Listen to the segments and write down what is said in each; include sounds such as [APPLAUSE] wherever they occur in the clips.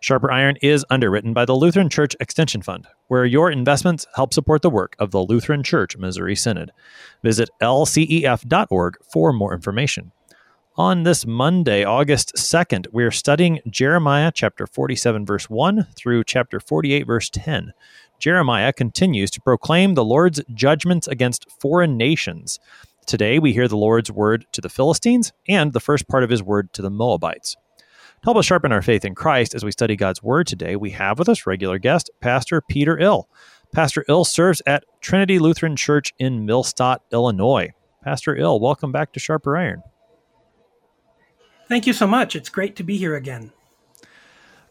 Sharper Iron is underwritten by the Lutheran Church Extension Fund, where your investments help support the work of the Lutheran Church Missouri Synod. Visit lcef.org for more information. On this Monday, August 2nd, we're studying Jeremiah chapter 47, verse 1 through chapter 48, verse 10. Jeremiah continues to proclaim the Lord's judgments against foreign nations. Today, we hear the Lord's word to the Philistines and the first part of his word to the Moabites. To help us sharpen our faith in Christ as we study God's Word today, we have with us regular guest, Pastor Peter Ill. Pastor Ill serves at Trinity Lutheran Church in Millstadt, Illinois. Pastor Ill, welcome back to Sharper Iron. Thank you so much. It's great to be here again.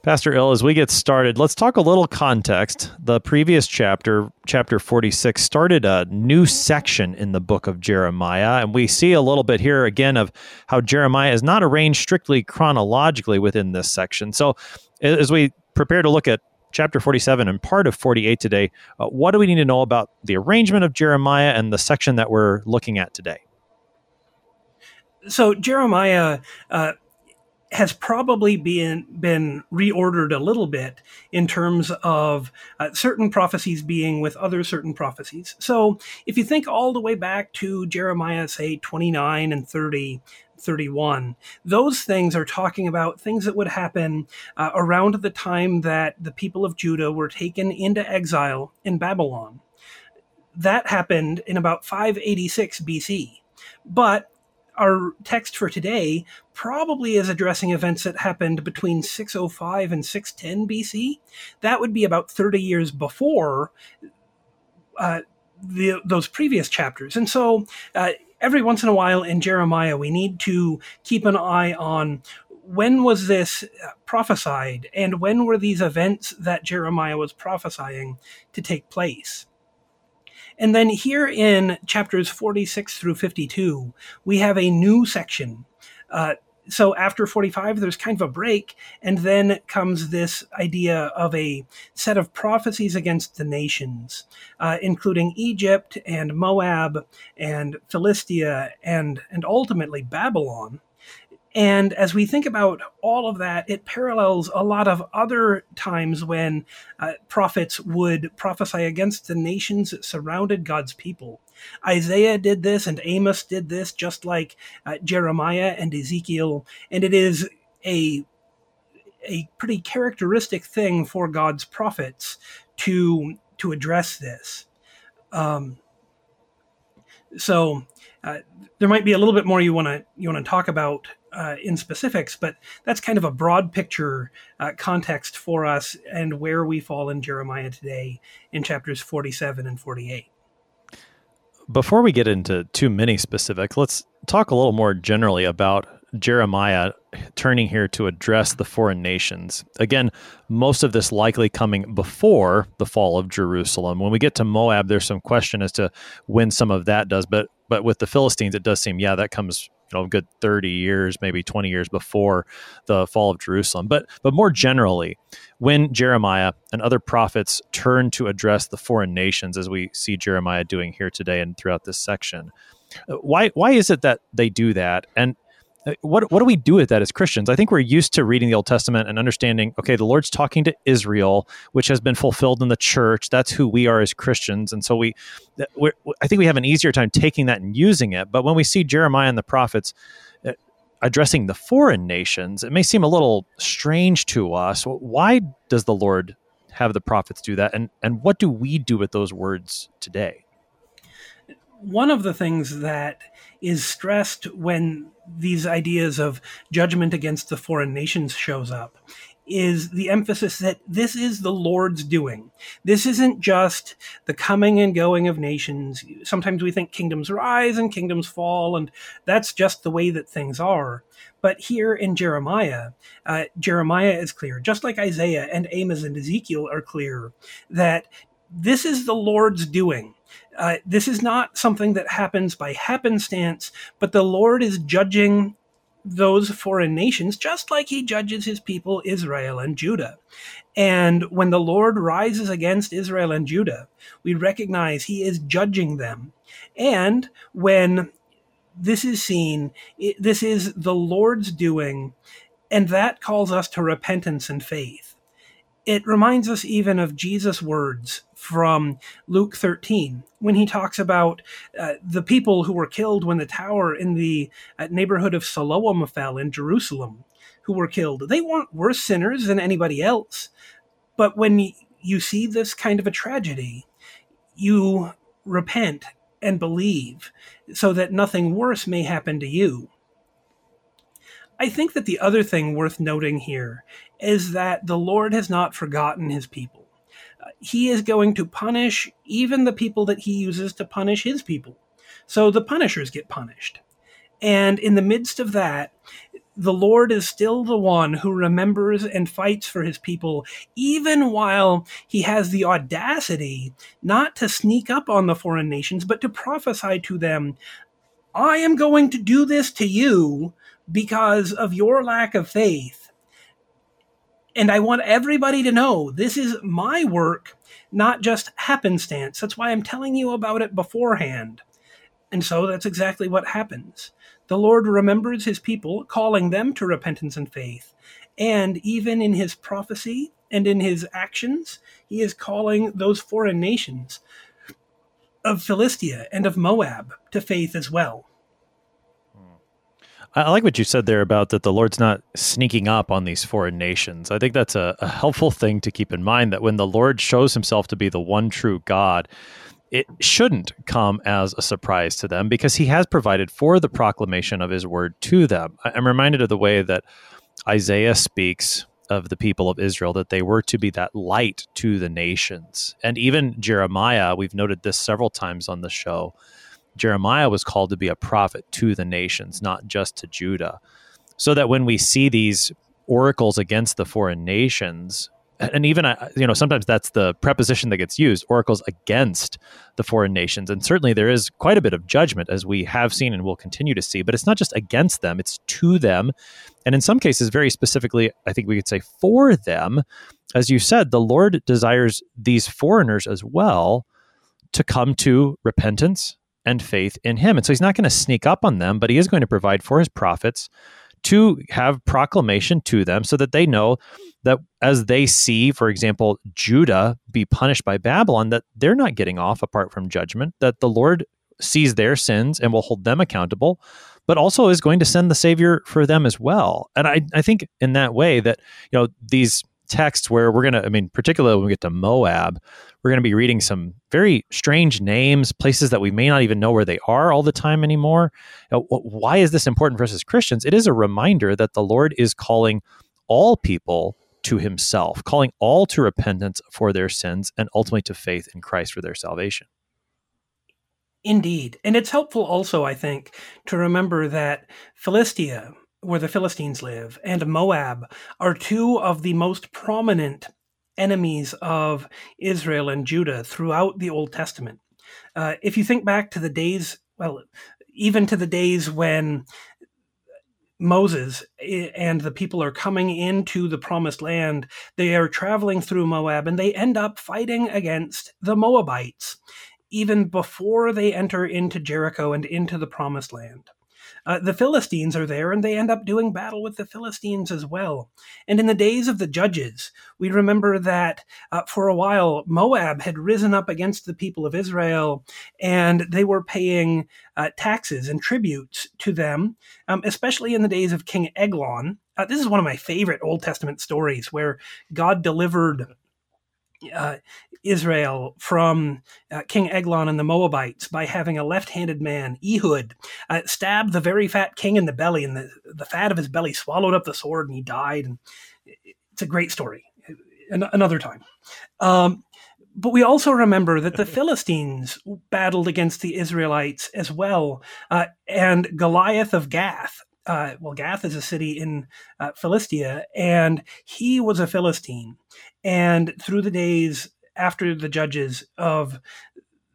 Pastor Ill, as we get started, let's talk a little context. The previous chapter, chapter 46, started a new section in the book of Jeremiah. And we see a little bit here again of how Jeremiah is not arranged strictly chronologically within this section. So as we prepare to look at chapter 47 and part of 48 today, uh, what do we need to know about the arrangement of Jeremiah and the section that we're looking at today? So Jeremiah uh, has probably been been reordered a little bit in terms of uh, certain prophecies being with other certain prophecies. So if you think all the way back to Jeremiah, say 29 and 30, 31. Those things are talking about things that would happen uh, around the time that the people of Judah were taken into exile in Babylon. That happened in about 586 BC. But our text for today probably is addressing events that happened between 605 and 610 BC. That would be about 30 years before uh, the, those previous chapters. And so uh, every once in a while in Jeremiah, we need to keep an eye on when was this prophesied and when were these events that Jeremiah was prophesying to take place. And then here in chapters 46 through 52, we have a new section. Uh, so after 45, there's kind of a break, and then comes this idea of a set of prophecies against the nations, uh, including Egypt and Moab and Philistia and, and ultimately Babylon. And as we think about all of that, it parallels a lot of other times when uh, prophets would prophesy against the nations that surrounded God's people. Isaiah did this, and Amos did this, just like uh, Jeremiah and Ezekiel. And it is a a pretty characteristic thing for God's prophets to to address this. Um, so uh, there might be a little bit more you want to you want to talk about uh, in specifics, but that's kind of a broad picture uh, context for us and where we fall in Jeremiah today in chapters 47 and 48. Before we get into too many specifics, let's talk a little more generally about Jeremiah turning here to address the foreign nations. Again, most of this likely coming before the fall of Jerusalem. When we get to Moab, there's some question as to when some of that does, but but with the Philistines, it does seem yeah that comes you know, good 30 years, maybe 20 years before the fall of Jerusalem. But but more generally, when Jeremiah and other prophets turn to address the foreign nations, as we see Jeremiah doing here today and throughout this section, uh, why why is it that they do that? And what what do we do with that as Christians? I think we're used to reading the Old Testament and understanding, okay, the Lord's talking to Israel, which has been fulfilled in the church. That's who we are as Christians, and so we, I think we have an easier time taking that and using it. But when we see Jeremiah and the prophets uh, addressing the foreign nations, it may seem a little strange to us. Why does the Lord have the prophets do that, and and what do we do with those words today? One of the things that is stressed when these ideas of judgment against the foreign nations shows up is the emphasis that this is the Lord's doing. This isn't just the coming and going of nations. Sometimes we think kingdoms rise and kingdoms fall, and that's just the way that things are. But here in Jeremiah, uh, Jeremiah is clear, just like Isaiah and Amos and Ezekiel are clear, that this is the Lord's doing. Uh, this is not something that happens by happenstance, but the Lord is judging those foreign nations just like he judges his people Israel and Judah. And when the Lord rises against Israel and Judah, we recognize he is judging them. And when this is seen, it, this is the Lord's doing, and that calls us to repentance and faith. It reminds us even of Jesus' words from Luke 13 when he talks about uh, the people who were killed when the tower in the uh, neighborhood of Siloam fell in Jerusalem, who were killed. They weren't worse sinners than anybody else. But when you see this kind of a tragedy, you repent and believe so that nothing worse may happen to you. I think that the other thing worth noting here is that the Lord has not forgotten his people he is going to punish even the people that he uses to punish his people. So the punishers get punished. And in the midst of that, the Lord is still the one who remembers and fights for his people, even while he has the audacity not to sneak up on the foreign nations, but to prophesy to them, I am going to do this to you because of your lack of faith and I want everybody to know this is my work, not just happenstance. That's why I'm telling you about it beforehand. And so that's exactly what happens. The Lord remembers his people, calling them to repentance and faith. And even in his prophecy and in his actions, he is calling those foreign nations of Philistia and of Moab to faith as well. I like what you said there about that the Lord's not sneaking up on these foreign nations. I think that's a, a, helpful thing to keep in mind that when the Lord shows himself to be the one true God, it shouldn't come as a surprise to them because he has provided for the proclamation of his word to them. I'm reminded of the way that Isaiah speaks of the people of Israel that they were to be that light to the nations. And even Jeremiah, we've noted this several times on the show Jeremiah was called to be a prophet to the nations, not just to Judah. So that when we see these oracles against the foreign nations, and even uh, you know sometimes that's the preposition that gets used oracles against the foreign nations and certainly there is quite a bit of judgment as we have seen and will continue to see but it's not just against them it's to them and in some cases very specifically i think we could say for them as you said the lord desires these foreigners as well to come to repentance and faith in him. And so he's not going to sneak up on them, but he is going to provide for his prophets to have proclamation to them so that they know that as they see, for example, Judah be punished by Babylon, that they're not getting off apart from judgment, that the Lord sees their sins and will hold them accountable, but also is going to send the Savior for them as well. And I, I think in that way that, you know, these texts where we're going to, I mean, particularly when we get to Moab, we're going to be reading some very strange names, places that we may not even know where they are all the time anymore. Why is this important for us as Christians? It is a reminder that the Lord is calling all people to himself, calling all to repentance for their sins and ultimately to faith in Christ for their salvation. Indeed. And it's helpful also, I think, to remember that Philistia, where the Philistines live, and Moab are two of the most prominent enemies of Israel and Judah throughout the Old Testament. Uh, if you think back to the days, well, even to the days when Moses and the people are coming into the promised land, they are traveling through Moab and they end up fighting against the Moabites even before they enter into Jericho and into the promised land. Uh, the Philistines are there, and they end up doing battle with the Philistines as well. And in the days of the judges, we remember that uh, for a while Moab had risen up against the people of Israel, and they were paying uh, taxes and tributes to them, um, especially in the days of King Eglon. Uh, this is one of my favorite Old Testament stories where God delivered uh, Israel from uh, King Eglon and the Moabites by having a left-handed man, Ehud, uh, stab the very fat king in the belly, and the, the fat of his belly swallowed up the sword, and he died. And it's a great story. another time. Um, but we also remember that the [LAUGHS] Philistines battled against the Israelites as well, uh, and Goliath of Gath uh, well, Gath is a city in uh, Philistia, and he was a Philistine. And through the days after the judges of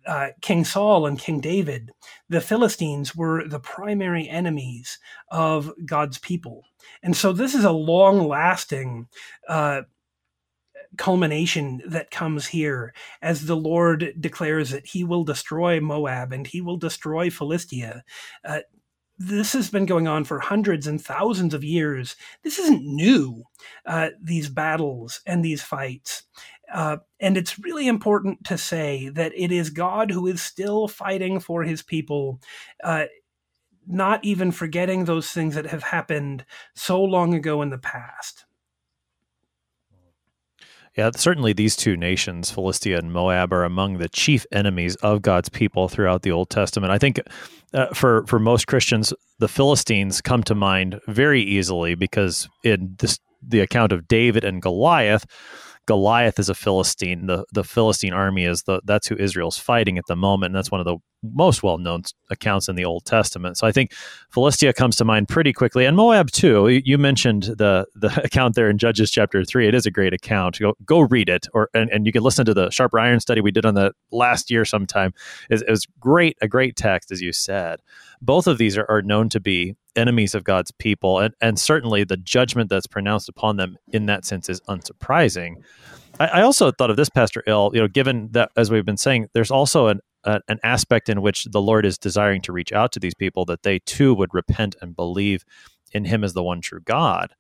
uh, King Saul and King David, the Philistines were the primary enemies of God's people. And so this is a long lasting uh, culmination that comes here as the Lord declares that he will destroy Moab and he will destroy Philistia. Uh, this has been going on for hundreds and thousands of years. This isn't new, uh, these battles and these fights. Uh, and it's really important to say that it is God who is still fighting for his people, uh, not even forgetting those things that have happened so long ago in the past. Yeah, certainly these two nations, Philistia and Moab, are among the chief enemies of God's people throughout the Old Testament. I think uh, for for most Christians, the Philistines come to mind very easily because in this the account of David and Goliath, Goliath is a Philistine. The the Philistine army is the that's who Israel's fighting at the moment. And that's one of the most well known accounts in the Old Testament. So I think Philistia comes to mind pretty quickly, and Moab too. You mentioned the the [LAUGHS] account there in Judges chapter three. It is a great account. Go go read it, or and, and you can listen to the Sharper Iron study we did on the last year sometime. It, it was great, a great text as you said. Both of these are, are known to be enemies of God's people, and and certainly the judgment that's pronounced upon them in that sense is unsurprising. I, I also thought of this, Pastor Ill. You know, given that as we've been saying, there's also an an aspect in which the Lord is desiring to reach out to these people that they too would repent and believe in Him as the one true God.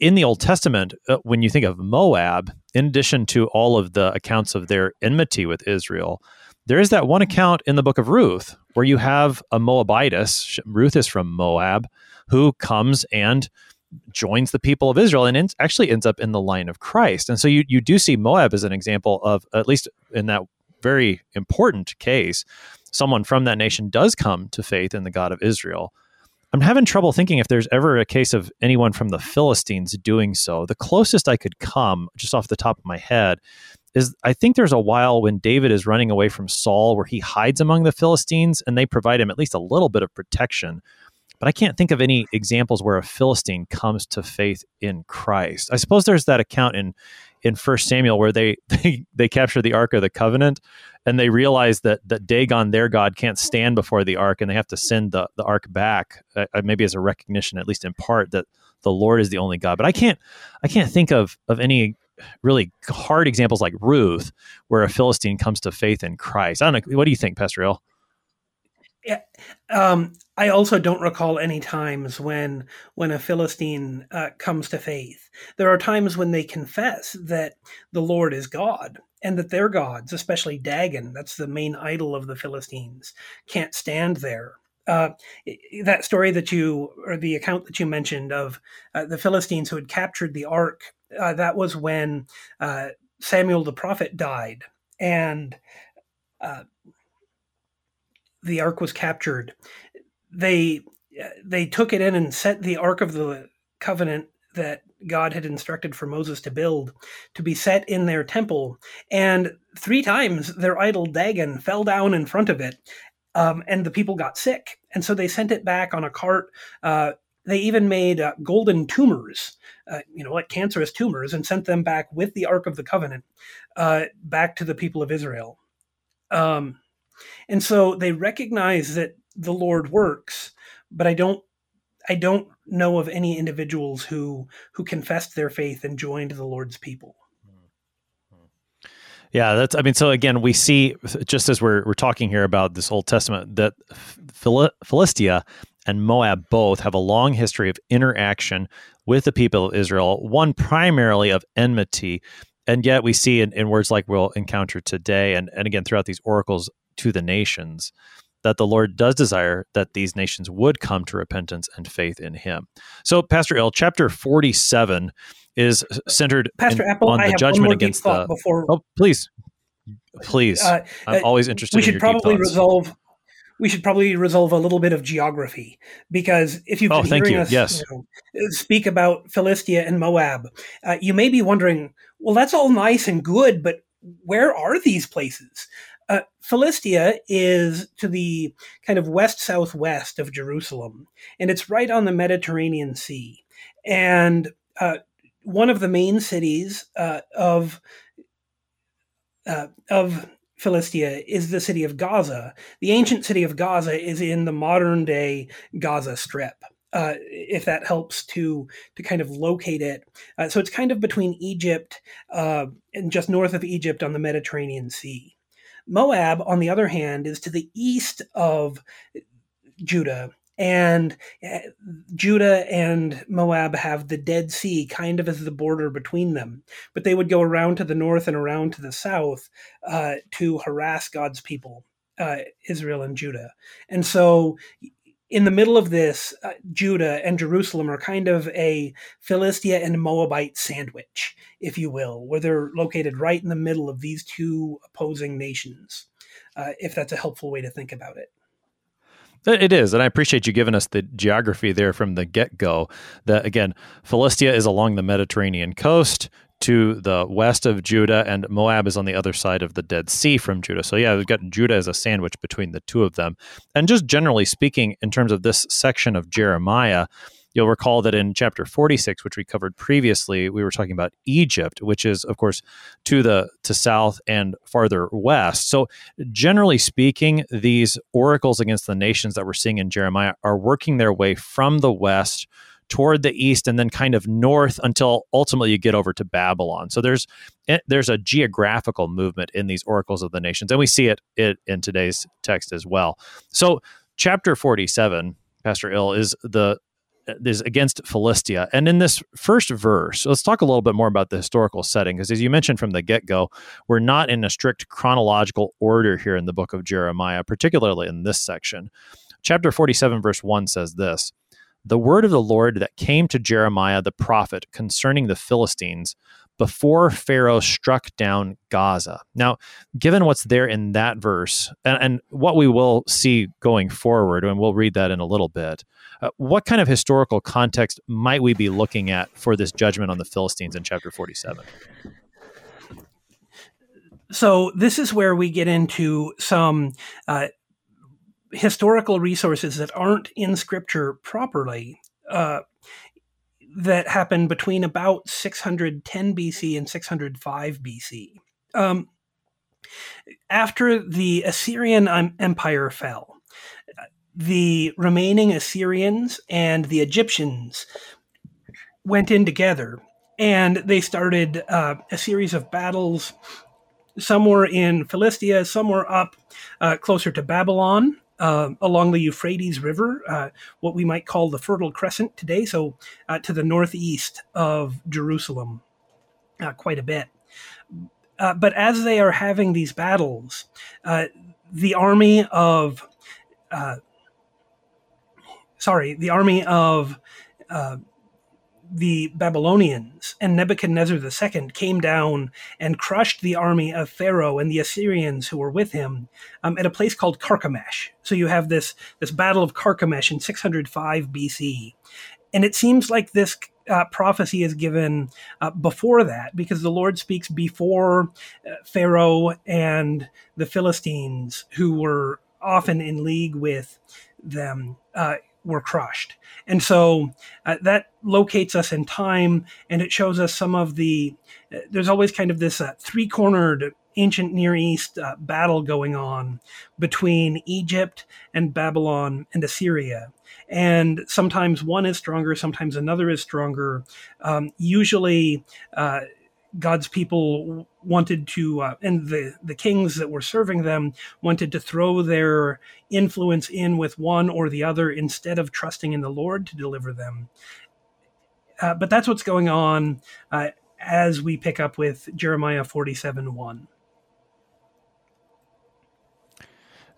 In the Old Testament, uh, when you think of Moab, in addition to all of the accounts of their enmity with Israel, there is that one account in the book of Ruth where you have a Moabitess, Ruth is from Moab, who comes and joins the people of Israel and actually ends up in the line of Christ. And so you, you do see Moab as an example of, at least in that very important case, someone from that nation does come to faith in the God of Israel. I'm having trouble thinking if there's ever a case of anyone from the Philistines doing so. The closest I could come, just off the top of my head, is I think there's a while when David is running away from Saul where he hides among the Philistines and they provide him at least a little bit of protection. But I can't think of any examples where a Philistine comes to faith in Christ. I suppose there's that account in in First Samuel where they, [LAUGHS] they they capture the Ark of the Covenant and they realize that that Dagon, their god, can't stand before the Ark and they have to send the the Ark back, uh, uh, maybe as a recognition, at least in part, that the Lord is the only God. But I can't I can't think of of any really hard examples like Ruth where a Philistine comes to faith in Christ. I don't know. What do you think, Pastor Ill? Yeah, um, I also don't recall any times when when a Philistine uh, comes to faith. There are times when they confess that the Lord is God and that their gods, especially Dagon, that's the main idol of the Philistines, can't stand there. Uh, that story that you, or the account that you mentioned of uh, the Philistines who had captured the ark, uh, that was when uh, Samuel the prophet died, and uh, the ark was captured they they took it in and set the ark of the covenant that God had instructed for Moses to build to be set in their temple. And three times their idol Dagon fell down in front of it, um, and the people got sick. And so they sent it back on a cart. Uh, they even made uh, golden tumors, uh, you know, like cancerous tumors, and sent them back with the Ark of the Covenant uh, back to the people of Israel. Um, and so they recognize that the Lord works, but I don't I don't know of any individuals who who confessed their faith and joined the Lord's people. Yeah, that's. I mean, so again, we see just as we're we're talking here about this Old Testament that Phil- Philistia and Moab both have a long history of interaction with the people of Israel. One primarily of enmity, and yet we see in, in words like we'll encounter today, and and again throughout these oracles to the nations that the Lord does desire that these nations would come to repentance and faith in Him. So, Pastor Ill, chapter 47 is centered Pastor in, Appel, on the judgment against the. Before, oh, please, please. Uh, I'm always interested. We should in probably resolve. We should probably resolve a little bit of geography because if you've oh, been hearing you. us yes. you know, speak about Philistia and Moab, uh, you may be wondering, well, that's all nice and good, but where are these places? Uh, Philistia is to the kind of west southwest of Jerusalem, and it's right on the Mediterranean Sea. And uh, one of the main cities uh, of uh, of Philistia is the city of Gaza. The ancient city of Gaza is in the modern day Gaza Strip. Uh, if that helps to to kind of locate it, uh, so it's kind of between Egypt uh, and just north of Egypt on the Mediterranean Sea. Moab, on the other hand, is to the east of Judah and eh, Judah and Moab have the Dead Sea kind of as the border between them. But they would go around to the north and around to the south uh, to harass God's people, uh, Israel and Judah. And so, in the middle of this, uh, Judah and Jerusalem are kind of a Philistia and Moabite sandwich, if you will, where they're located right in the middle of these two opposing nations, uh, if that's a helpful way to think about it. It is, and I appreciate you giving us the geography there from the get go. That again, Philistia is along the Mediterranean coast to the west of Judah, and Moab is on the other side of the Dead Sea from Judah. So yeah, we've got Judah as a sandwich between the two of them. And just generally speaking, in terms of this section of Jeremiah, You'll recall that in chapter 46, which we covered previously, we were talking about Egypt, which is, of course, to the to south and farther west. So, generally speaking, these oracles against the nations that we're seeing in Jeremiah are working their way from the west toward the east and then kind of north until ultimately you get over to Babylon. So there's eh, there's a geographical movement in these oracles of the nations, and we see it, it in today's text as well. So chapter 47, Pastor Ill, is the is against Philistia. And in this first verse, let's talk a little bit more about the historical setting, because as you mentioned from the get go, we're not in a strict chronological order here in the book of Jeremiah, particularly in this section. Chapter 47, verse 1 says this The word of the Lord that came to Jeremiah the prophet concerning the Philistines before Pharaoh struck down Gaza. Now, given what's there in that verse, and, and what we will see going forward, and we'll read that in a little bit, uh, what kind of historical context might we be looking at for this judgment on the Philistines in chapter 47? So, this is where we get into some uh, historical resources that aren't in scripture properly. Uh, that happened between about 610 BC and 605 BC. Um, after the Assyrian Empire fell, the remaining Assyrians and the Egyptians went in together and they started uh, a series of battles. Some were in Philistia, some were up uh, closer to Babylon uh, along the Euphrates River, uh, what we might call the Fertile Crescent today, so uh, to the northeast of Jerusalem, uh, quite a bit. but as they are having these battles, the army of sorry, the army of uh, the Babylonians and Nebuchadnezzar II came down and crushed the army of Pharaoh and the Assyrians who were with him um, at a place called Carchemish. So you have this this battle of Carchemish in 605 BC, and it seems like this uh, prophecy is given uh, before that because the Lord speaks before uh, Pharaoh and the Philistines, who were often in league with them uh, were crushed. And so uh, that locates us in time and it shows us some of the, uh, there's always kind of this uh, three cornered ancient Near East uh, battle going on between Egypt and Babylon and Assyria. And sometimes one is stronger, sometimes another is stronger. Um, usually, uh, God's people wanted to, uh, and the, the kings that were serving them wanted to throw their influence in with one or the other instead of trusting in the Lord to deliver them. Uh, but that's what's going on uh, as we pick up with Jeremiah 47 1.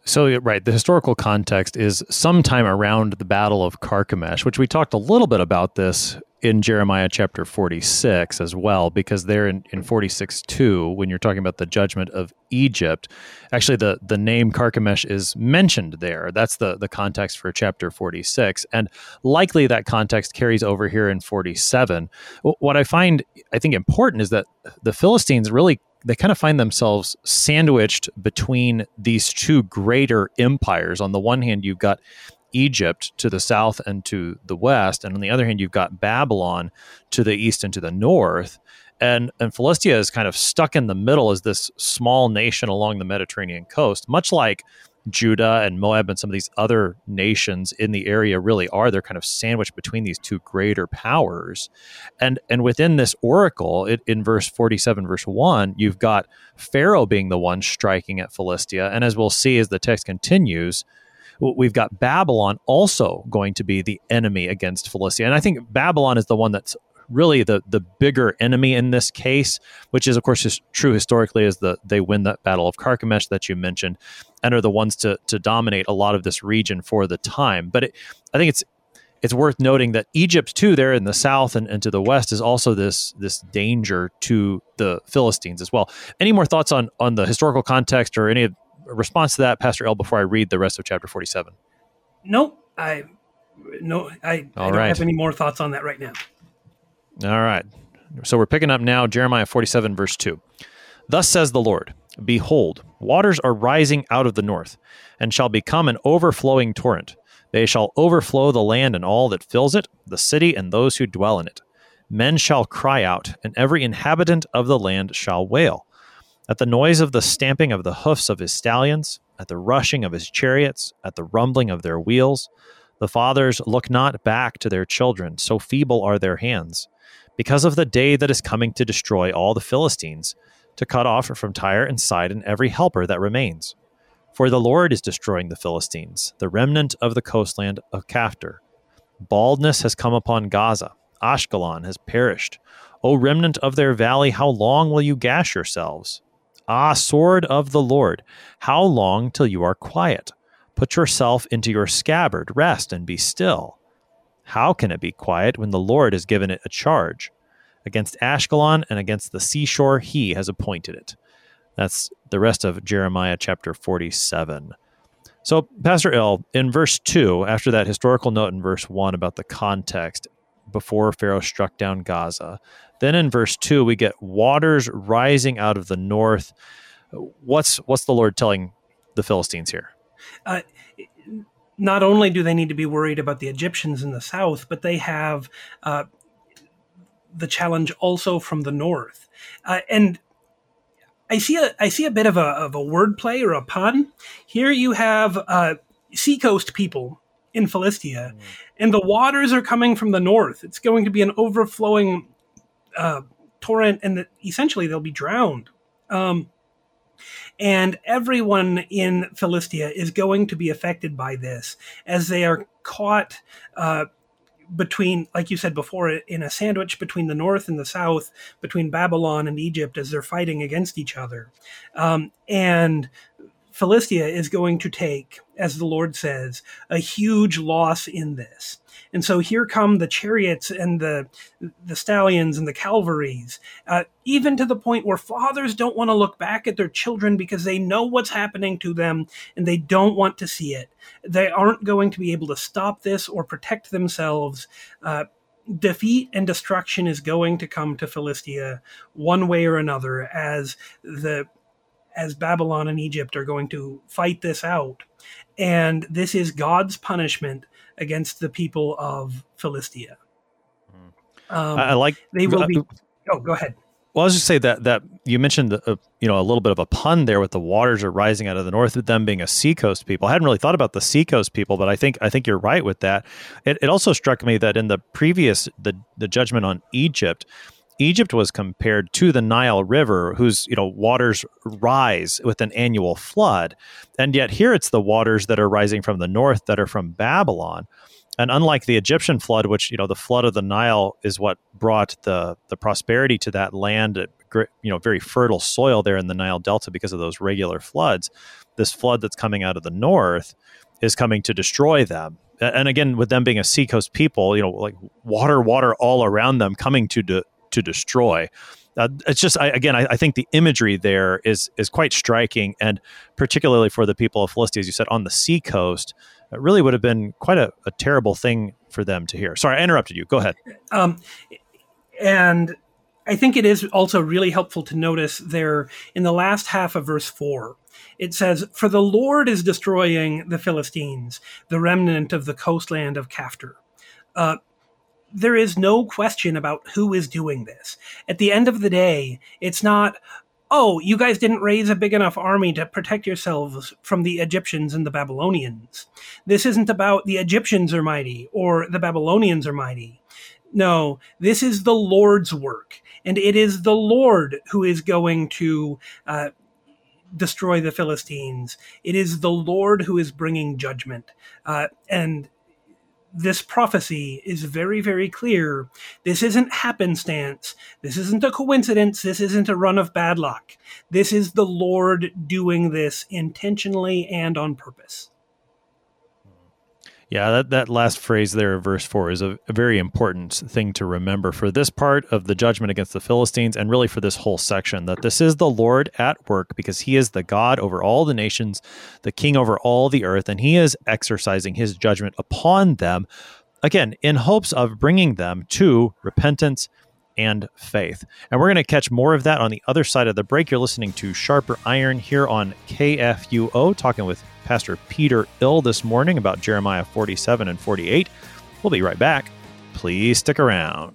So, right, the historical context is sometime around the Battle of Carchemish, which we talked a little bit about this in Jeremiah chapter 46 as well, because there in, in 46 2, when you're talking about the judgment of Egypt, actually the, the name Carchemish is mentioned there. That's the, the context for chapter 46. And likely that context carries over here in 47. What I find, I think, important is that the Philistines really they kind of find themselves sandwiched between these two greater empires. On the one hand, you've got Egypt to the south and to the west. And on the other hand, you've got Babylon to the east and to the north. and and Philistia is kind of stuck in the middle as this small nation along the Mediterranean coast, much like Judah and Moab and some of these other nations in the area really are. They're kind of sandwiched between these two greater powers. And and within this oracle, it, in verse 47, verse 1, you've got Pharaoh being the one striking at Philistia. And as we'll see as the text continues, we've got Babylon also going to be the enemy against Philistia. And I think Babylon is the one that's really the the bigger enemy in this case, which is of course is true historically, is the they win that battle of Carchemish that you mentioned, and are the ones to to dominate a lot of this region for the time. But it, I think it's it's worth noting that Egypt too, there in the south and, and to the west, is also this this danger to the Philistines as well. Any more thoughts on on the historical context or any response to that, Pastor Ill? Before I read the rest of chapter forty seven. Nope, I no, I, I don't right. have any more thoughts on that right now. All right. So we're picking up now Jeremiah 47, verse 2. Thus says the Lord Behold, waters are rising out of the north, and shall become an overflowing torrent. They shall overflow the land and all that fills it, the city and those who dwell in it. Men shall cry out, and every inhabitant of the land shall wail. At the noise of the stamping of the hoofs of his stallions, at the rushing of his chariots, at the rumbling of their wheels, the fathers look not back to their children, so feeble are their hands because of the day that is coming to destroy all the Philistines, to cut off from Tyre and Sidon every helper that remains. For the Lord is destroying the Philistines, the remnant of the coastland of Caphtor. Baldness has come upon Gaza. Ashkelon has perished. O remnant of their valley, how long will you gash yourselves? Ah, sword of the Lord, how long till you are quiet? Put yourself into your scabbard, rest, and be still. How can it be quiet when the Lord has given it a charge? Against Ashkelon and against the seashore, he has appointed it. That's the rest of Jeremiah chapter 47. So, Pastor Ill, in verse 2, after that historical note in verse 1 about the context before Pharaoh struck down Gaza, then in verse 2, we get waters rising out of the north. What's, what's the Lord telling the Philistines here? Uh, not only do they need to be worried about the Egyptians in the south, but they have uh, the challenge also from the north. Uh, and I see a I see a bit of a of a wordplay or a pun. Here you have uh, seacoast people in Philistia, mm. and the waters are coming from the north. It's going to be an overflowing uh, torrent, and the, essentially they'll be drowned. Um, and everyone in Philistia is going to be affected by this as they are caught uh, between, like you said before, in a sandwich between the north and the south, between Babylon and Egypt as they're fighting against each other. Um, and Philistia is going to take, as the Lord says, a huge loss in this. And so here come the chariots and the the stallions and the calvaries, uh, even to the point where fathers don't want to look back at their children because they know what's happening to them and they don't want to see it. They aren't going to be able to stop this or protect themselves. Uh, defeat and destruction is going to come to Philistia one way or another as the as Babylon and Egypt are going to fight this out. And this is God's punishment against the people of Philistia. Um, I like they will be. Oh, go ahead. Well, I was just say that that you mentioned uh, you know a little bit of a pun there with the waters are rising out of the north with them being a seacoast people. I hadn't really thought about the seacoast people, but I think I think you're right with that. It, it also struck me that in the previous the the judgment on Egypt, Egypt was compared to the Nile River, whose you know waters rise with an annual flood, and yet here it's the waters that are rising from the north that are from Babylon. And unlike the Egyptian flood, which you know the flood of the Nile is what brought the the prosperity to that land, you know, very fertile soil there in the Nile Delta because of those regular floods. This flood that's coming out of the north is coming to destroy them and again with them being a seacoast people you know like water water all around them coming to de- to destroy. Uh, it's just I, again, I, I, think the imagery there is is quite striking, and particularly for the people of Philistia, as you said, on the seacoast, it really would have been quite a, a terrible thing for them to hear. Sorry, I interrupted you. Go ahead. Um, and I think it is also really helpful to notice there in the last half of verse four. It says, "For the Lord is destroying the Philistines, the remnant of the coastland of Caphtor." Uh, there is no question about who is doing this. At the end of the day, it's not, oh, you guys didn't raise a big enough army to protect yourselves from the Egyptians and the Babylonians. This isn't about the Egyptians are mighty or the Babylonians are mighty. No, this is the Lord's work. And it is the Lord who is going to uh, destroy the Philistines. It is the Lord who is bringing judgment. Uh, and this prophecy is very, very clear. This isn't happenstance. This isn't a coincidence. This isn't a run of bad luck. This is the Lord doing this intentionally and on purpose. Yeah, that, that last phrase there, verse 4, is a, a, very important thing to remember for this part of the judgment against the Philistines and really for this whole section that this is the Lord at work because he is the God over all the nations, the king over all the earth, and he is exercising his judgment upon them, again, in hopes of bringing them to repentance and faith. And we're going to catch more of that on the other side of the break. You're listening to Sharper Iron here on KFUO, talking with Pastor Peter Ill this morning about Jeremiah 47 and 48. We'll be right back. Please stick around.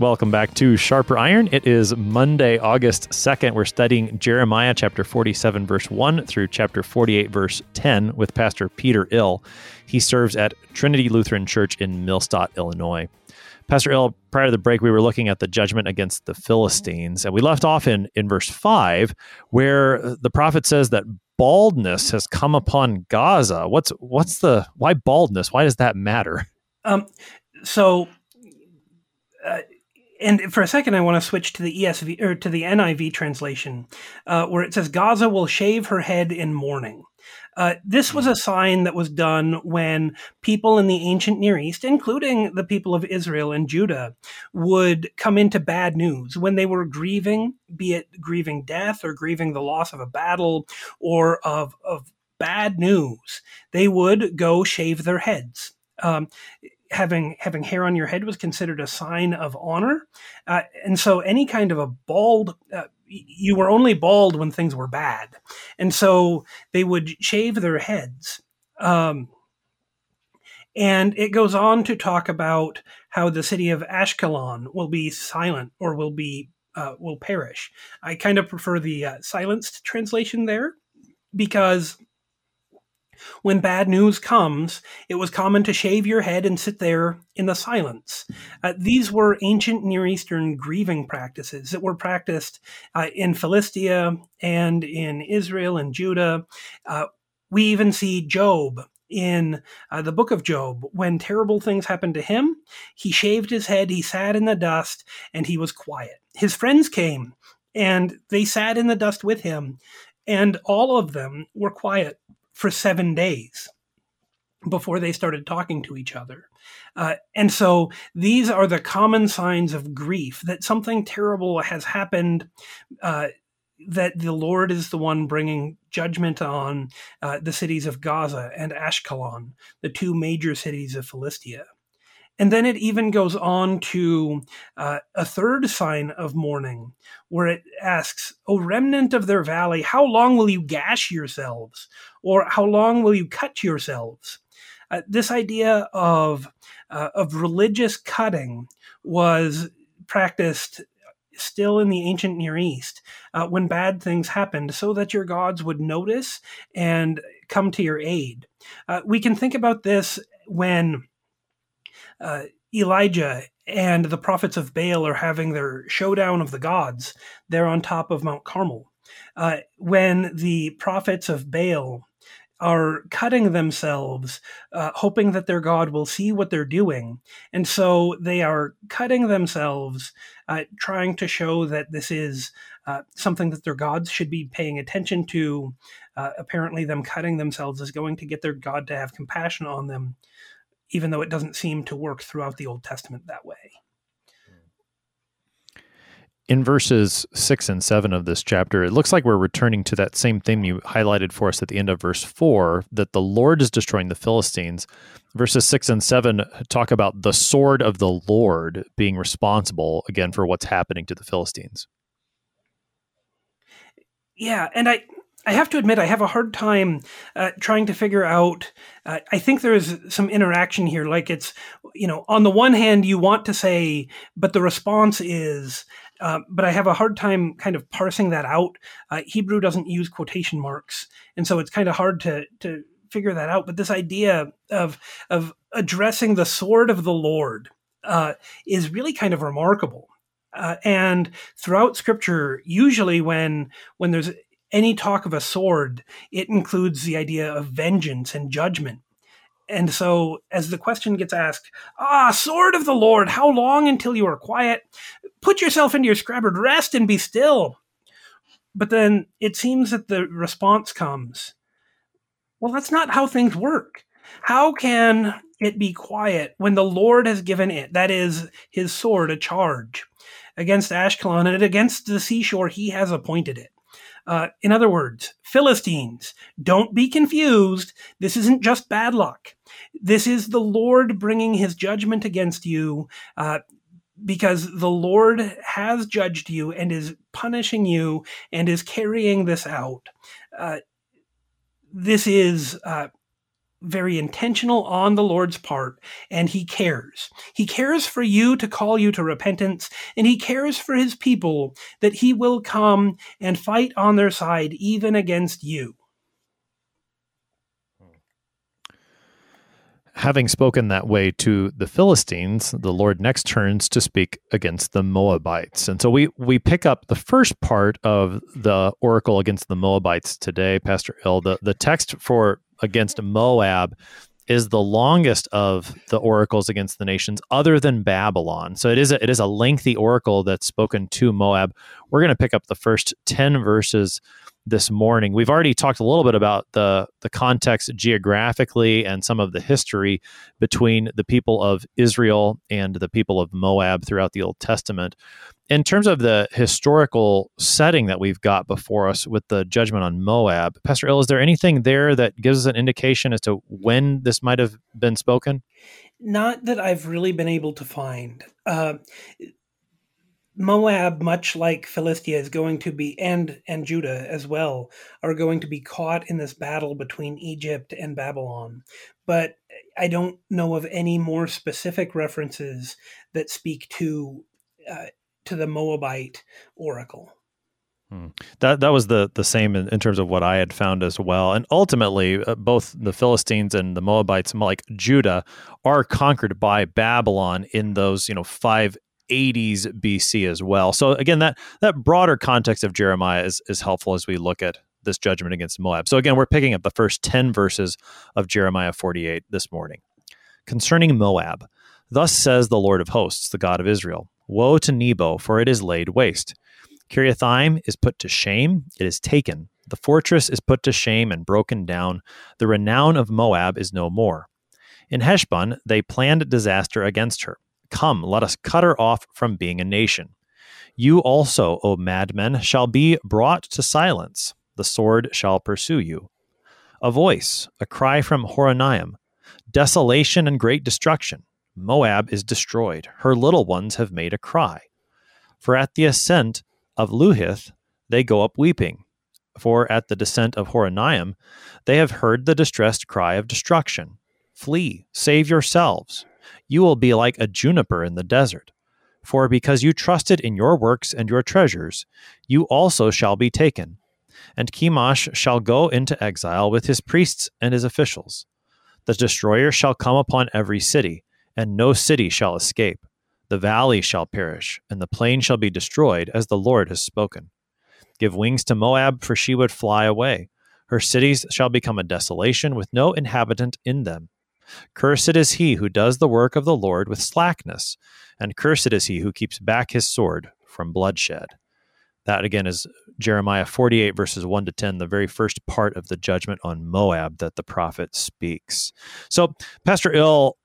Welcome back to Sharper Iron. It is Monday, August 2nd. We're studying Jeremiah chapter 47, verse 1 through chapter 48, verse 10 with Pastor Peter Ill. He serves at Trinity Lutheran Church in Millstadt, Illinois. Pastor Ill, prior to the break, we were looking at the judgment against the Philistines, and we left off in, in verse 5, where the prophet says that baldness has come upon Gaza. What's what's the why baldness? Why does that matter? Um, so uh, and for a second, I want to switch to the ESV or to the NIV translation, uh, where it says Gaza will shave her head in mourning. Uh, this was a sign that was done when people in the ancient Near East, including the people of Israel and Judah, would come into bad news when they were grieving, be it grieving death or grieving the loss of a battle or of, of bad news. They would go shave their heads. Um, having having hair on your head was considered a sign of honor, uh, and so any kind of a bald. Uh, you were only bald when things were bad, and so they would shave their heads. Um, and it goes on to talk about how the city of Ashkelon will be silent or will be uh, will perish. I kind of prefer the uh, silenced translation there because when bad news comes, it was common to shave your head and sit there in the silence. Uh, these were ancient Near Eastern grieving practices that were practiced uh, in Philistia and in Israel and Judah. Uh, we even see Job in uh, the book of Job, when terrible things happened to him, he shaved his head, he sat in the dust, and he was quiet. His friends came and they sat in the dust with him, and all of them were quiet for seven days before they started talking to each other. Uh, and so these are the common signs of grief that something terrible has happened, uh, that the Lord is the one bringing judgment on uh, the cities of Gaza and Ashkelon, the two major cities of Philistia. And then it even goes on to uh, a third sign of mourning, where it asks, O remnant of their valley, how long will you gash yourselves? Or how long will you cut yourselves? Uh, this idea of, uh, of religious cutting was practiced still in the ancient Near East uh, when bad things happened, so that your gods would notice and come to your aid. Uh, we can think about this when uh, Elijah and the prophets of Baal are having their showdown of the gods there on top of Mount Carmel. Uh, when the prophets of Baal are cutting themselves, uh, hoping that their God will see what they're doing. And so they are cutting themselves, uh, trying to show that this is uh, something that their gods should be paying attention to. Uh, apparently, them cutting themselves is going to get their God to have compassion on them, even though it doesn't seem to work throughout the Old Testament that way in verses six and seven of this chapter, it looks like we're returning to that same theme you highlighted for us at the end of verse four that the Lord is destroying the Philistines. Verses six and seven talk about the sword of the Lord being responsible again for what's happening to the Philistines. Yeah, and I I have to admit, I have a hard time uh, trying to figure out. Uh, I think there is some interaction here. Like it's, you know, on the one hand, you want to say, but the response is, uh, but I have a hard time kind of parsing that out. Uh, Hebrew doesn't use quotation marks, and so it's kind of hard to to figure that out. But this idea of of addressing the sword of the Lord uh, is really kind of remarkable. Uh, and throughout Scripture, usually when when there's any talk of a sword, it includes the idea of vengeance and judgment. And so, as the question gets asked, Ah, sword of the Lord, how long until you are quiet? Put yourself into your scabbard, rest and be still. But then it seems that the response comes, Well, that's not how things work. How can it be quiet when the Lord has given it, that is, his sword, a charge against Ashkelon and against the seashore he has appointed it? Uh, in other words, Philistines, don't be confused. This isn't just bad luck. This is the Lord bringing his judgment against you. Uh, because the Lord has judged you and is punishing you and is carrying this out. Uh, this is uh, very intentional on the Lord's part, and He cares. He cares for you to call you to repentance, and He cares for His people that He will come and fight on their side even against you. Having spoken that way to the Philistines, the Lord next turns to speak against the Moabites. And so we, we pick up the first part of the oracle against the Moabites today, Pastor Ill. The, the text for against Moab is the longest of the oracles against the nations other than Babylon. So it is a, it is a lengthy oracle that's spoken to Moab. We're going to pick up the first 10 verses this morning. We've already talked a little bit about the the context geographically and some of the history between the people of Israel and the people of Moab throughout the Old Testament. In terms of the historical setting that we've got before us with the judgment on Moab, Pastor Ill, is there anything there that gives us an indication as to when this might have been spoken? Not that I've really been able to find. Uh, Moab, much like Philistia, is going to be and and Judah as well are going to be caught in this battle between Egypt and Babylon. But I don't know of any more specific references that speak to uh, to the Moabite oracle. Hmm. That that was the the same in, in, terms of what I had found as well, and ultimately uh, both the Philistines and the Moabites, like Judah, are conquered by Babylon in those you know five 80s BC as well. So again, that that broader context of Jeremiah is is helpful as we look at this judgment against Moab. So again, we're picking up the first 10 verses of Jeremiah 48 this morning. Concerning Moab, thus says the Lord of hosts, the God of Israel, woe to Nebo, for it is laid waste. Kiriathaim is put to shame, it is taken. The fortress is put to shame and broken down. The renown of Moab is no more. In Heshbon, they planned disaster against her. Come, let us cut her off from being a nation. You also, O madmen, shall be brought to silence. The sword shall pursue you. A voice, a cry from Horonaim, desolation and great destruction. Moab is destroyed. Her little ones have made a cry. For at the ascent of Luhith they go up weeping. For at the descent of Horonaim they have heard the distressed cry of destruction. Flee, save yourselves you will be like a juniper in the desert. For because you trusted in your works and your treasures, you also shall be taken. And Chemosh shall go into exile with his priests and his officials. The destroyer shall come upon every city, and no city shall escape. The valley shall perish, and the plain shall be destroyed, as the Lord has spoken. Give wings to Moab, for she would fly away. Her cities shall become a desolation with no inhabitant in them. Cursed is he who does the work of the Lord with slackness, and cursed is he who keeps back his sword from bloodshed. That again is Jeremiah 48, verses 1 to 10, the very first part of the judgment on Moab that the prophet speaks. So, Pastor Ill,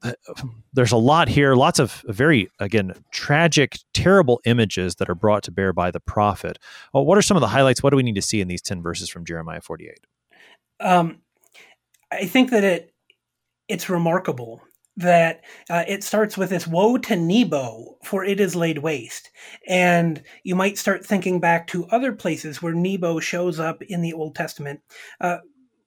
there's a lot here, lots of very, again, tragic, terrible images that are brought to bear by the prophet. Well, what are some of the highlights? What do we need to see in these 10 verses from Jeremiah 48? Um, I think that it it's remarkable that uh, it starts with this woe to Nebo, for it is laid waste. And you might start thinking back to other places where Nebo shows up in the Old Testament. Uh,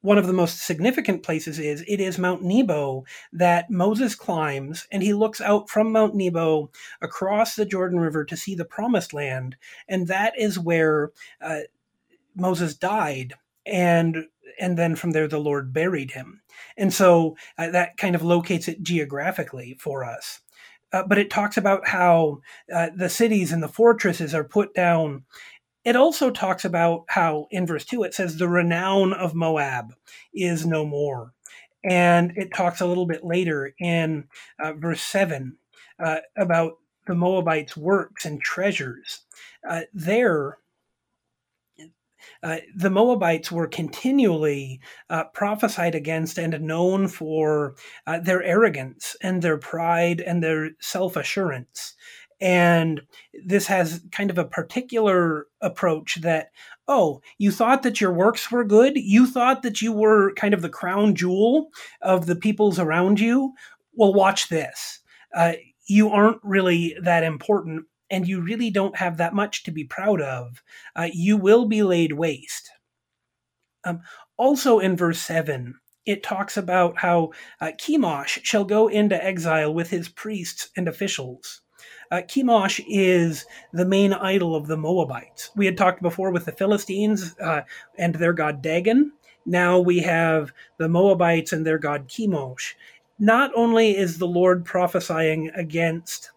one of the most significant places is it is Mount Nebo that Moses climbs, and he looks out from Mount Nebo across the Jordan River to see the promised land. And that is where uh, Moses died. And and then from there the Lord buried him. And so uh, that kind of locates it geographically for us. Uh, but it talks about how uh, the cities and the fortresses are put down. It also talks about how, in verse 2, it says, the renown of Moab is no more. And it talks a little bit later in uh, verse 7 uh, about the Moabites' works and treasures. Uh, there, uh, the Moabites were continually uh, prophesied against and known for uh, their arrogance and their pride and their self assurance. And this has kind of a particular approach that, oh, you thought that your works were good? You thought that you were kind of the crown jewel of the peoples around you? Well, watch this. Uh, you aren't really that important and you really don't have that much to be proud of, uh, you will be laid waste. Um, also in verse 7, it talks about how uh, Chemosh shall go into exile with his priests and officials. Uh, Chemosh is the main idol of the Moabites. We had talked before with the Philistines uh, and their god Dagon. Now we have the Moabites and their god Chemosh. Not only is the Lord prophesying against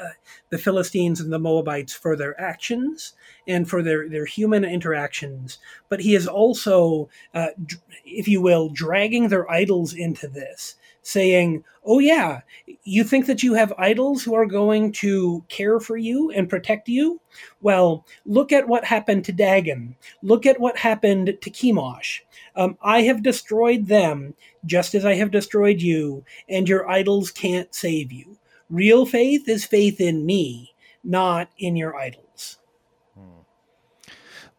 uh, the Philistines and the Moabites for their actions and for their, their human interactions, but he is also, uh, if you will, dragging their idols into this, saying, Oh, yeah, you think that you have idols who are going to care for you and protect you? Well, look at what happened to Dagon. Look at what happened to Chemosh. Um, I have destroyed them just as I have destroyed you, and your idols can't save you. Real faith is faith in me, not in your idols.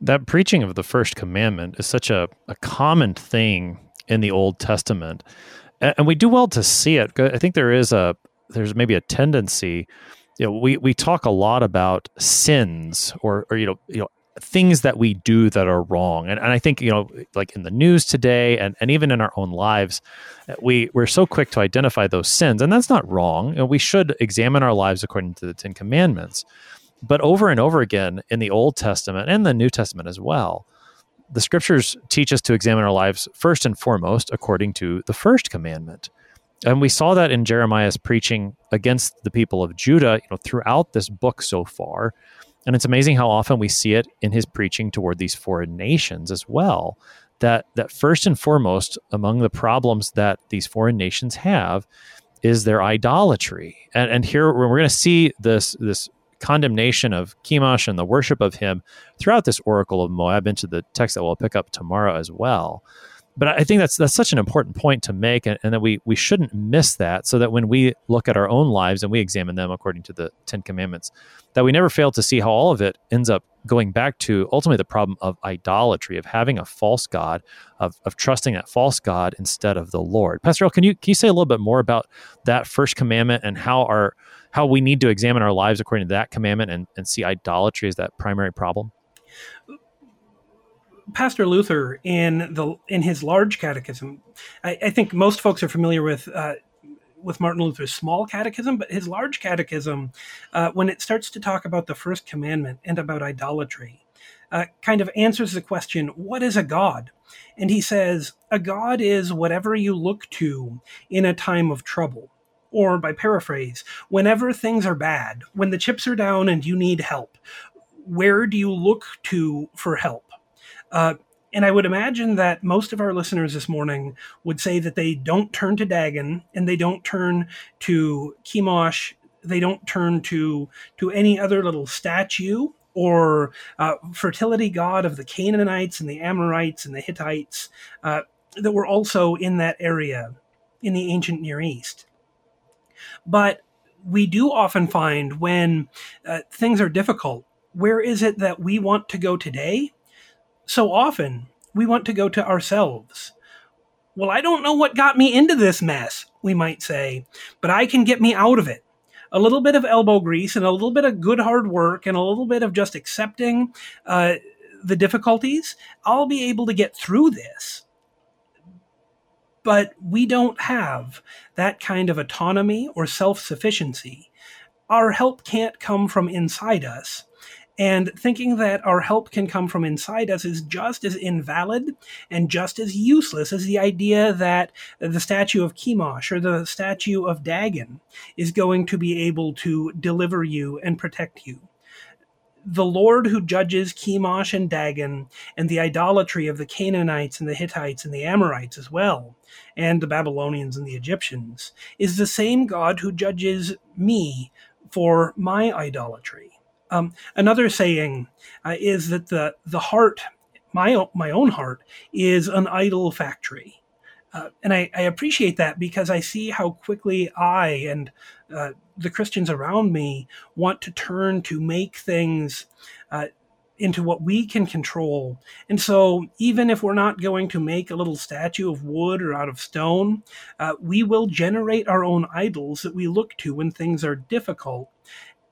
That preaching of the first commandment is such a, a common thing in the Old Testament. And we do well to see it. I think there is a there's maybe a tendency you know, we, we talk a lot about sins or, or you know, you know, things that we do that are wrong. And, and I think, you know, like in the news today and, and even in our own lives, uh, we, we're so quick to identify those sins. And that's not wrong. You know, we should examine our lives according to the Ten Commandments. But over and over again in the Old Testament and the New Testament as well, the scriptures teach us to examine our lives first and foremost according to the first commandment. And we saw that in Jeremiah's preaching against the people of Judah, you know, throughout this book so far. And it's amazing how often we see it in his preaching toward these foreign nations as well. That that first and foremost among the problems that these foreign nations have is their idolatry. And, and here we're going to see this this condemnation of Chemosh and the worship of him throughout this oracle of Moab into the text that we'll pick up tomorrow as well but I think that's that's such an important point to make, and, and, that we we shouldn't miss that. So that when we look at our own lives and we examine them according to the Ten Commandments, that we never fail to see how all of it ends up going back to ultimately the problem of idolatry, of having a false god, of of trusting that false god instead of the Lord. Pastor can you can you say a little bit more about that first commandment and how our how we need to examine our lives according to that commandment and, and see idolatry as that primary problem? Pastor Luther in the in his large catechism, I, I think most folks are familiar with uh, with Martin Luther's small catechism, but his large catechism, uh, when it starts to talk about the first commandment and about idolatry, uh, kind of answers the question, "What is a god?" And he says, "A god is whatever you look to in a time of trouble." Or, by paraphrase, whenever things are bad, when the chips are down and you need help, where do you look to for help? Uh, and I would imagine that most of our listeners this morning would say that they don't turn to Dagon and they don't turn to Chemosh, they don't turn to to any other little statue or uh, fertility god of the Canaanites and the Amorites and the Hittites uh, that were also in that area in the ancient Near East. But we do often find when uh, things are difficult, where is it that we want to go today? So often we want to go to ourselves. Well, I don't know what got me into this mess, we might say, but I can get me out of it a little bit of elbow grease and a little bit of good hard work and a little bit of just accepting uh, the difficulties, I'll be able to get through this. But we don't have that kind of autonomy or self sufficiency. Our help can't come from inside us. And thinking that our help can come from inside us is just as invalid and just as useless as the idea that the statue of Chemosh or the statue of Dagon is going to be able to deliver you and protect you. The Lord who judges Chemosh and Dagon and the idolatry of the Canaanites and the Hittites and the Amorites as well, and the Babylonians and the Egyptians, is the same God who judges me for my idolatry. Um, another saying uh, is that the the heart, my my own heart, is an idol factory, uh, and I, I, appreciate that because I see how quickly I and uh, the Christians around me want to turn to make things uh, into what we can control. And so, even if we're not going to make a little statue of wood or out of stone, uh, we will generate our own idols that we look to when things are difficult.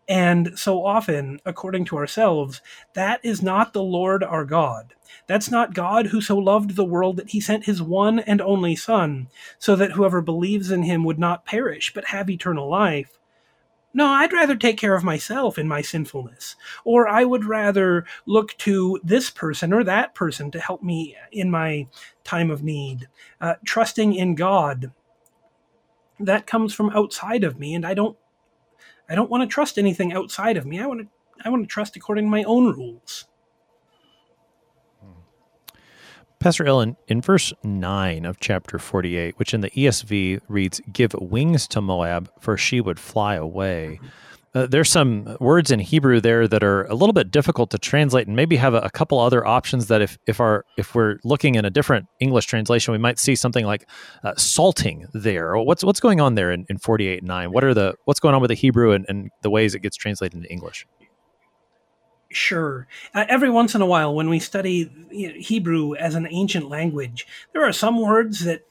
And so often, according to ourselves, that is not the Lord our God. That's not God who so loved the world that he sent his one and only Son, so that whoever believes in him would not perish, but have eternal life. No, I'd rather take care of myself in my sinfulness. Or I would rather look to this person or that person to help me in my time of need. Uh, trusting in God, that comes from outside of me, and I don't I don't want to trust anything outside of me. I want to I want to trust according to my own rules. Pastor Ill, in verse 9 of chapter 48, which in the ESV reads, Give wings to Moab, for she would fly away. Uh, there's some words in Hebrew there that are a little bit difficult to translate, and maybe have a, a, couple other options that if if our if we're looking in a different English translation, we might see something like uh, salting there. What's what's going on there in, in 48 9? What are the what's going on with the Hebrew and, and the ways it gets translated into English? Sure. Uh, every once in a while, when we study Hebrew as an ancient language, there are some words that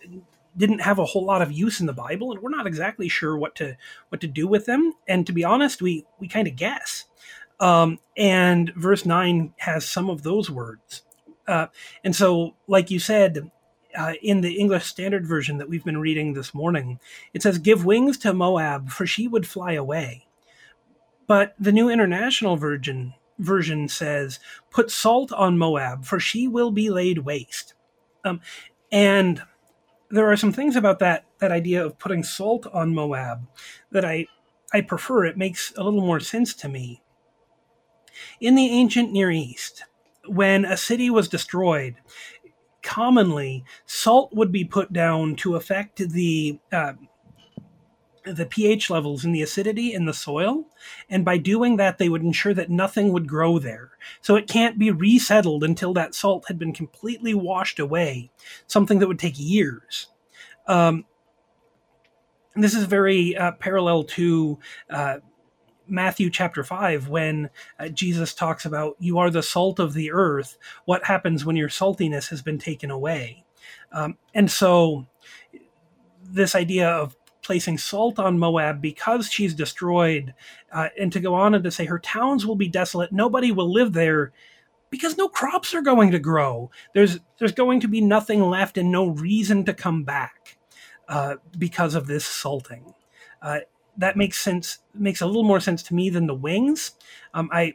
didn't have a whole lot of use in the Bible, and we're not exactly sure what to what to do with them. And to be honest, we we kind of guess. Um, and verse nine has some of those words, uh, and so, like you said, uh, in the English Standard Version that we've been reading this morning, it says, "Give wings to Moab, for she would fly away." But the New International Version version says, "Put salt on Moab, for she will be laid waste." Um, and there are some things about that that idea of putting salt on Moab that I I prefer. It makes a little more sense to me. In the ancient Near East, when a city was destroyed, commonly salt would be put down to affect the uh, the pH levels and the acidity in the soil. And by doing that, they would ensure that nothing would grow there. So it can't be resettled until that salt had been completely washed away, something that would take years. Um, this is very uh, parallel to uh, Matthew chapter 5 when uh, Jesus talks about, You are the salt of the earth. What happens when your saltiness has been taken away? Um, and so, this idea of placing salt on Moab because she's destroyed, uh, and to go on and to say her towns will be desolate, nobody will live there because no crops are going to grow. There's there's going to be nothing left and no reason to come back uh, because of this salting. Uh, that makes sense. Makes a little more sense to me than the wings. Um, I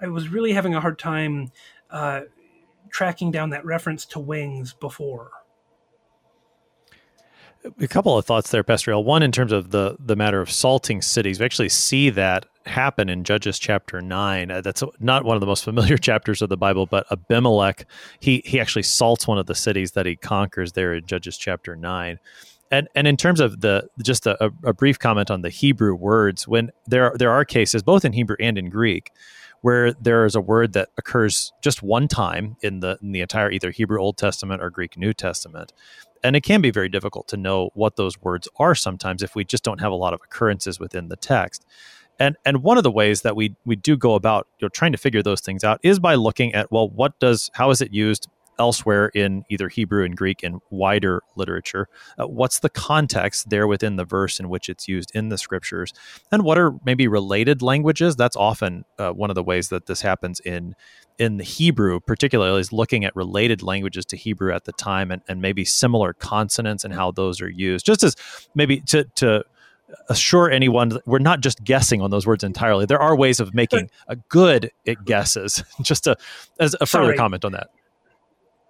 I was really having a hard time uh, tracking down that reference to wings before. A couple of thoughts there, Pastor One, in terms of the the matter of salting cities, we actually see that happen in Judges chapter nine. Uh, that's not one of the most familiar [LAUGHS] chapters of the Bible, but Abimelech he he actually salts one of the cities that he conquers there in Judges chapter nine. And and in terms of the just a, a brief comment on the Hebrew words, when there there are cases both in Hebrew and in Greek where there is a word that occurs just one time in the in the entire either Hebrew Old Testament or Greek New Testament. And it can be very difficult to know what those words are sometimes if we just don't have a lot of occurrences within the text. And and one of the ways that we we do go about you know trying to figure those things out is by looking at well what does how is it used elsewhere in either Hebrew and Greek and wider literature. Uh, what's the context there within the verse in which it's used in the scriptures? And what are maybe related languages? That's often uh, one of the ways that this happens in in the Hebrew, particularly, is looking at related languages to Hebrew at the time and, and maybe similar consonants and how those are used. Just as maybe to to assure anyone we're not just guessing on those words entirely. There are ways of making a good guesses. [LAUGHS] just to, as a further Sorry. comment on that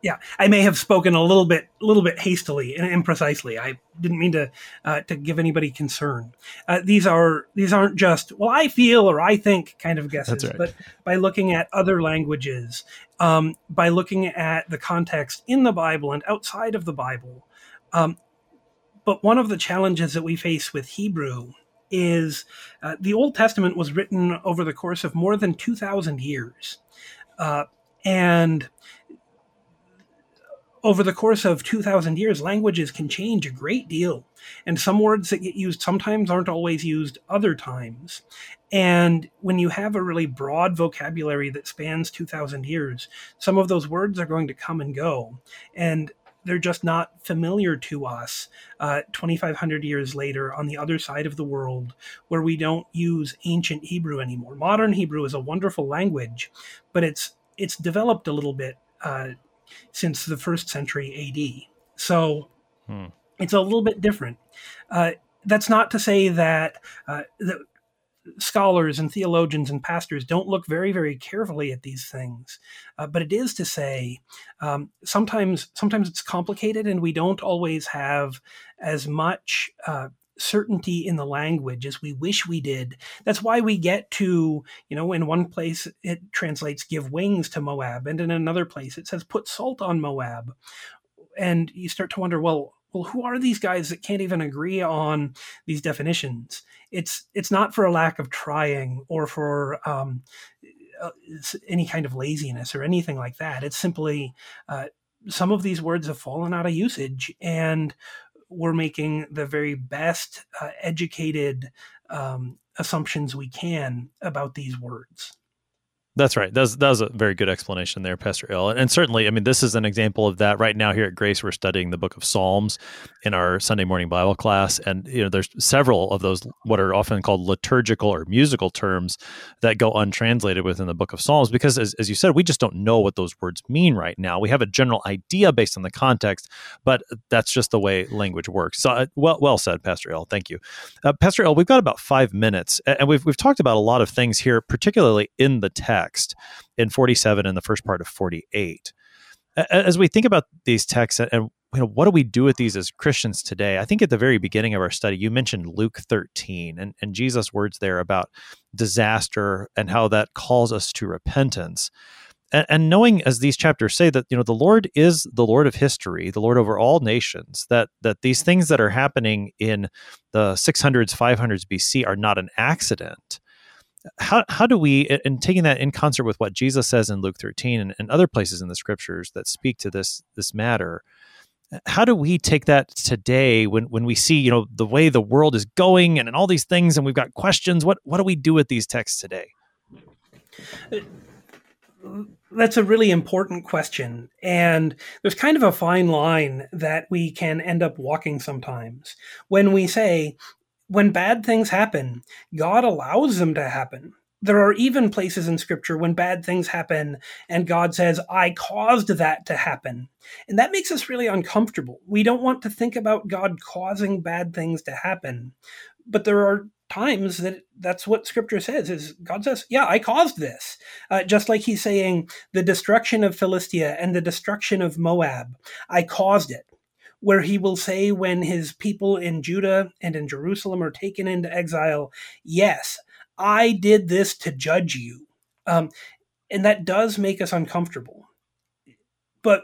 yeah, I may have spoken a little bit, a little bit hastily and imprecisely. I didn't mean to uh, to give anybody concern. Uh, these are these aren't just well, I feel or I think kind of guesses, right. but by looking at other languages, um, by looking at the context in the Bible and outside of the Bible. Um, but one of the challenges that we face with Hebrew is uh, the Old Testament was written over the course of more than two thousand years, uh, and over the course of 2000 years languages can change a great deal. And some words that get used sometimes aren't always used other times. And when you have a really broad vocabulary that spans 2000 years some of those words are going to come and go. And they're just not familiar to us uh, 2500 years later on the other side of the world where we don't use ancient hebrew anymore. Modern hebrew is a wonderful language but it's it's developed a little bit uh, since the first century AD. So hmm. it's a little bit different. Uh, that's not to say that, uh, that scholars and theologians and pastors don't look very, very carefully at these things. Uh, but it is to say um, sometimes sometimes it's complicated, and we don't always have as much uh, certainty in the language as we wish we did. That's why we get to, you know, in one place it translates give wings to Moab, and in another place it says put salt on Moab. And you start to wonder, well, well, who are these guys that can't even agree on these definitions? It's it's not for a lack of trying or for um, uh, any kind of laziness or anything like that. It's simply uh, some of these words have fallen out of usage, and we're making the very best uh, educated um, assumptions we can about these words. That's right. That's that was a very good explanation there, Pastor Ill. And, certainly, I mean, this is an example of that. Right now, here at Grace, we're studying the Book of Psalms in our Sunday morning Bible class, and you know, there's several of those what are often called liturgical or musical terms that go untranslated within the Book of Psalms because, as, as you said, we just don't know what those words mean right now. We have a general idea based on the context, but that's just the way language works. So, uh, well, well said, Pastor Ill. Thank you, uh, Pastor Ill. We've got about five minutes, and we've we've talked about a lot of things here, particularly in the text text in 47 and the first part of 48. As we think about these texts and you know, what do we do with these as Christians today? I think at the very beginning of our study, you mentioned Luke 13 and, and Jesus' words there about disaster and how that calls us to repentance. And, and, knowing, as these chapters say, that you know the Lord is the Lord of history, the Lord over all nations. That that these things that are happening in the 600s, 500s BC are not an accident how how do we and taking that in concert with what Jesus says in Luke 13 and, and other places in the scriptures that speak to this this matter how do we take that today when when we see you know the way the world is going and, and all these things and we've got questions what what do we do with these texts today? Uh, that's a really important question. And there's kind of a fine line that we can end up walking sometimes when we say when bad things happen, God allows them to happen. There are even places in scripture when bad things happen and God says, I caused that to happen. And that makes us really uncomfortable. We don't want to think about God causing bad things to happen. But there are times that that's what scripture says is god says yeah i caused this uh, just like he's saying the destruction of philistia and the destruction of moab i caused it where he will say, when his people in Judah and in Jerusalem are taken into exile, Yes, I did this to judge you. Um, and that does make us uncomfortable. But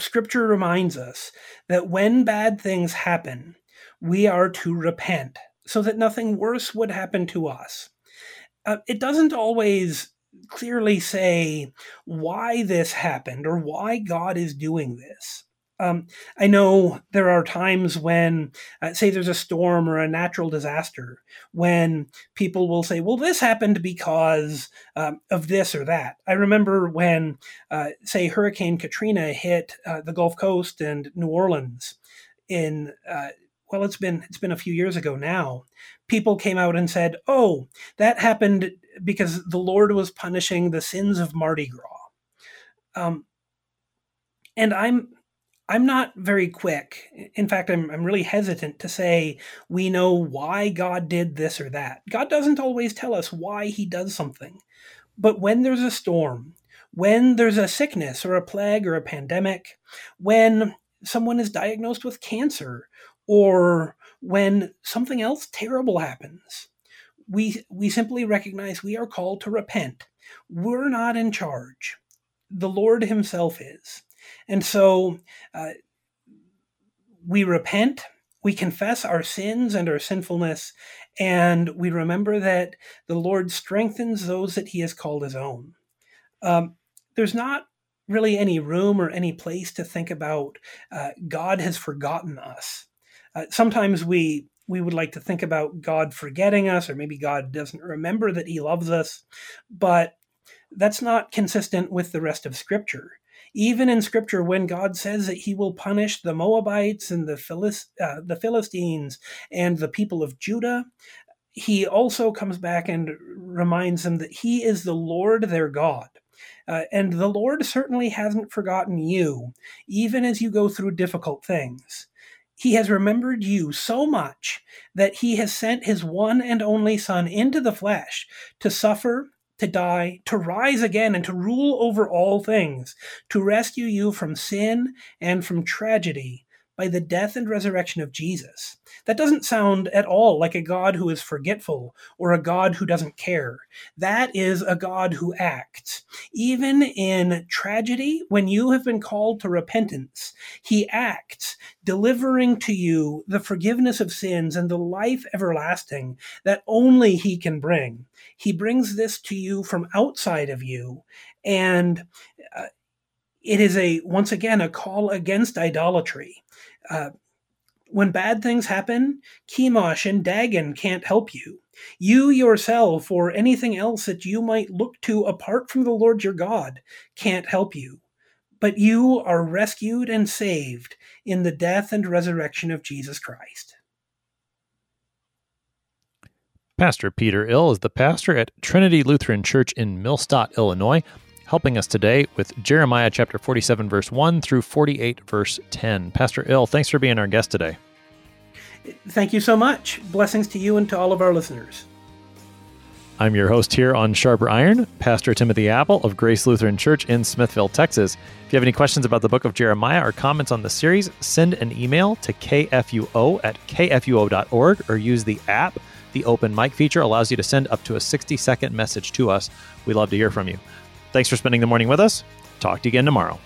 scripture reminds us that when bad things happen, we are to repent so that nothing worse would happen to us. Uh, it doesn't always clearly say why this happened or why God is doing this. Um, I know there are times when, uh, say, there's a storm or a natural disaster, when people will say, well, this happened because um, of this or that. I remember when, uh, say, Hurricane Katrina hit uh, the Gulf Coast and New Orleans in uh, well it's been it's been a few years ago now people came out and said oh that happened because the lord was punishing the sins of mardi gras um, and i'm i'm not very quick in fact I'm, I'm really hesitant to say we know why god did this or that god doesn't always tell us why he does something but when there's a storm when there's a sickness or a plague or a pandemic when someone is diagnosed with cancer or when something else terrible happens. We, we simply recognize we are called to repent. We're not in charge. The Lord Himself is. And so uh, we repent, we confess our sins and our sinfulness, and we remember that the Lord strengthens those that He has called His own. Um, there's not really any room or any place to think about uh, God has forgotten us. Uh, sometimes we we would like to think about God forgetting us, or maybe God doesn't remember that He loves us, but that's not consistent with the rest of Scripture. Even in Scripture, when God says that He will punish the Moabites and the, uh, the Philistines and the people of Judah, He also comes back and reminds them that He is the Lord their God. Uh, and the Lord certainly hasn't forgotten you, even as you go through difficult things. He has remembered you so much that he has sent his one and only Son into the flesh to suffer, to die, to rise again, and to rule over all things, to rescue you from sin and from tragedy by the death and resurrection of Jesus. That doesn't sound at all like a God who is forgetful or a God who doesn't care. That is a God who acts. Even in tragedy, when you have been called to repentance, he acts, delivering to you the forgiveness of sins and the life everlasting that only he can bring. He brings this to you from outside of you. And uh, it is a once again a call against idolatry. Uh, when bad things happen, Chemosh and Dagon can't help you. You yourself or anything else that you might look to apart from the Lord your God can't help you. But you are rescued and saved in the death and resurrection of Jesus Christ. Pastor Peter Ill is the pastor at Trinity Lutheran Church in Millstadt, Illinois helping us today with Jeremiah chapter 47, verse 1 through 48, verse 10. Pastor Ill, thanks for being our guest today. Thank you so much. Blessings to you and to all of our listeners. I'm your host here on Sharper Iron, Pastor Timothy Appel of Grace Lutheran Church in Smithville, Texas. If you have any questions about the book of Jeremiah or comments on the series, send an email to kfuo at kfuo.org or use the app. The open mic feature allows you to send up to a 60 second message to us. We love to hear from you. Thanks for spending the morning with us. Talk to you again tomorrow.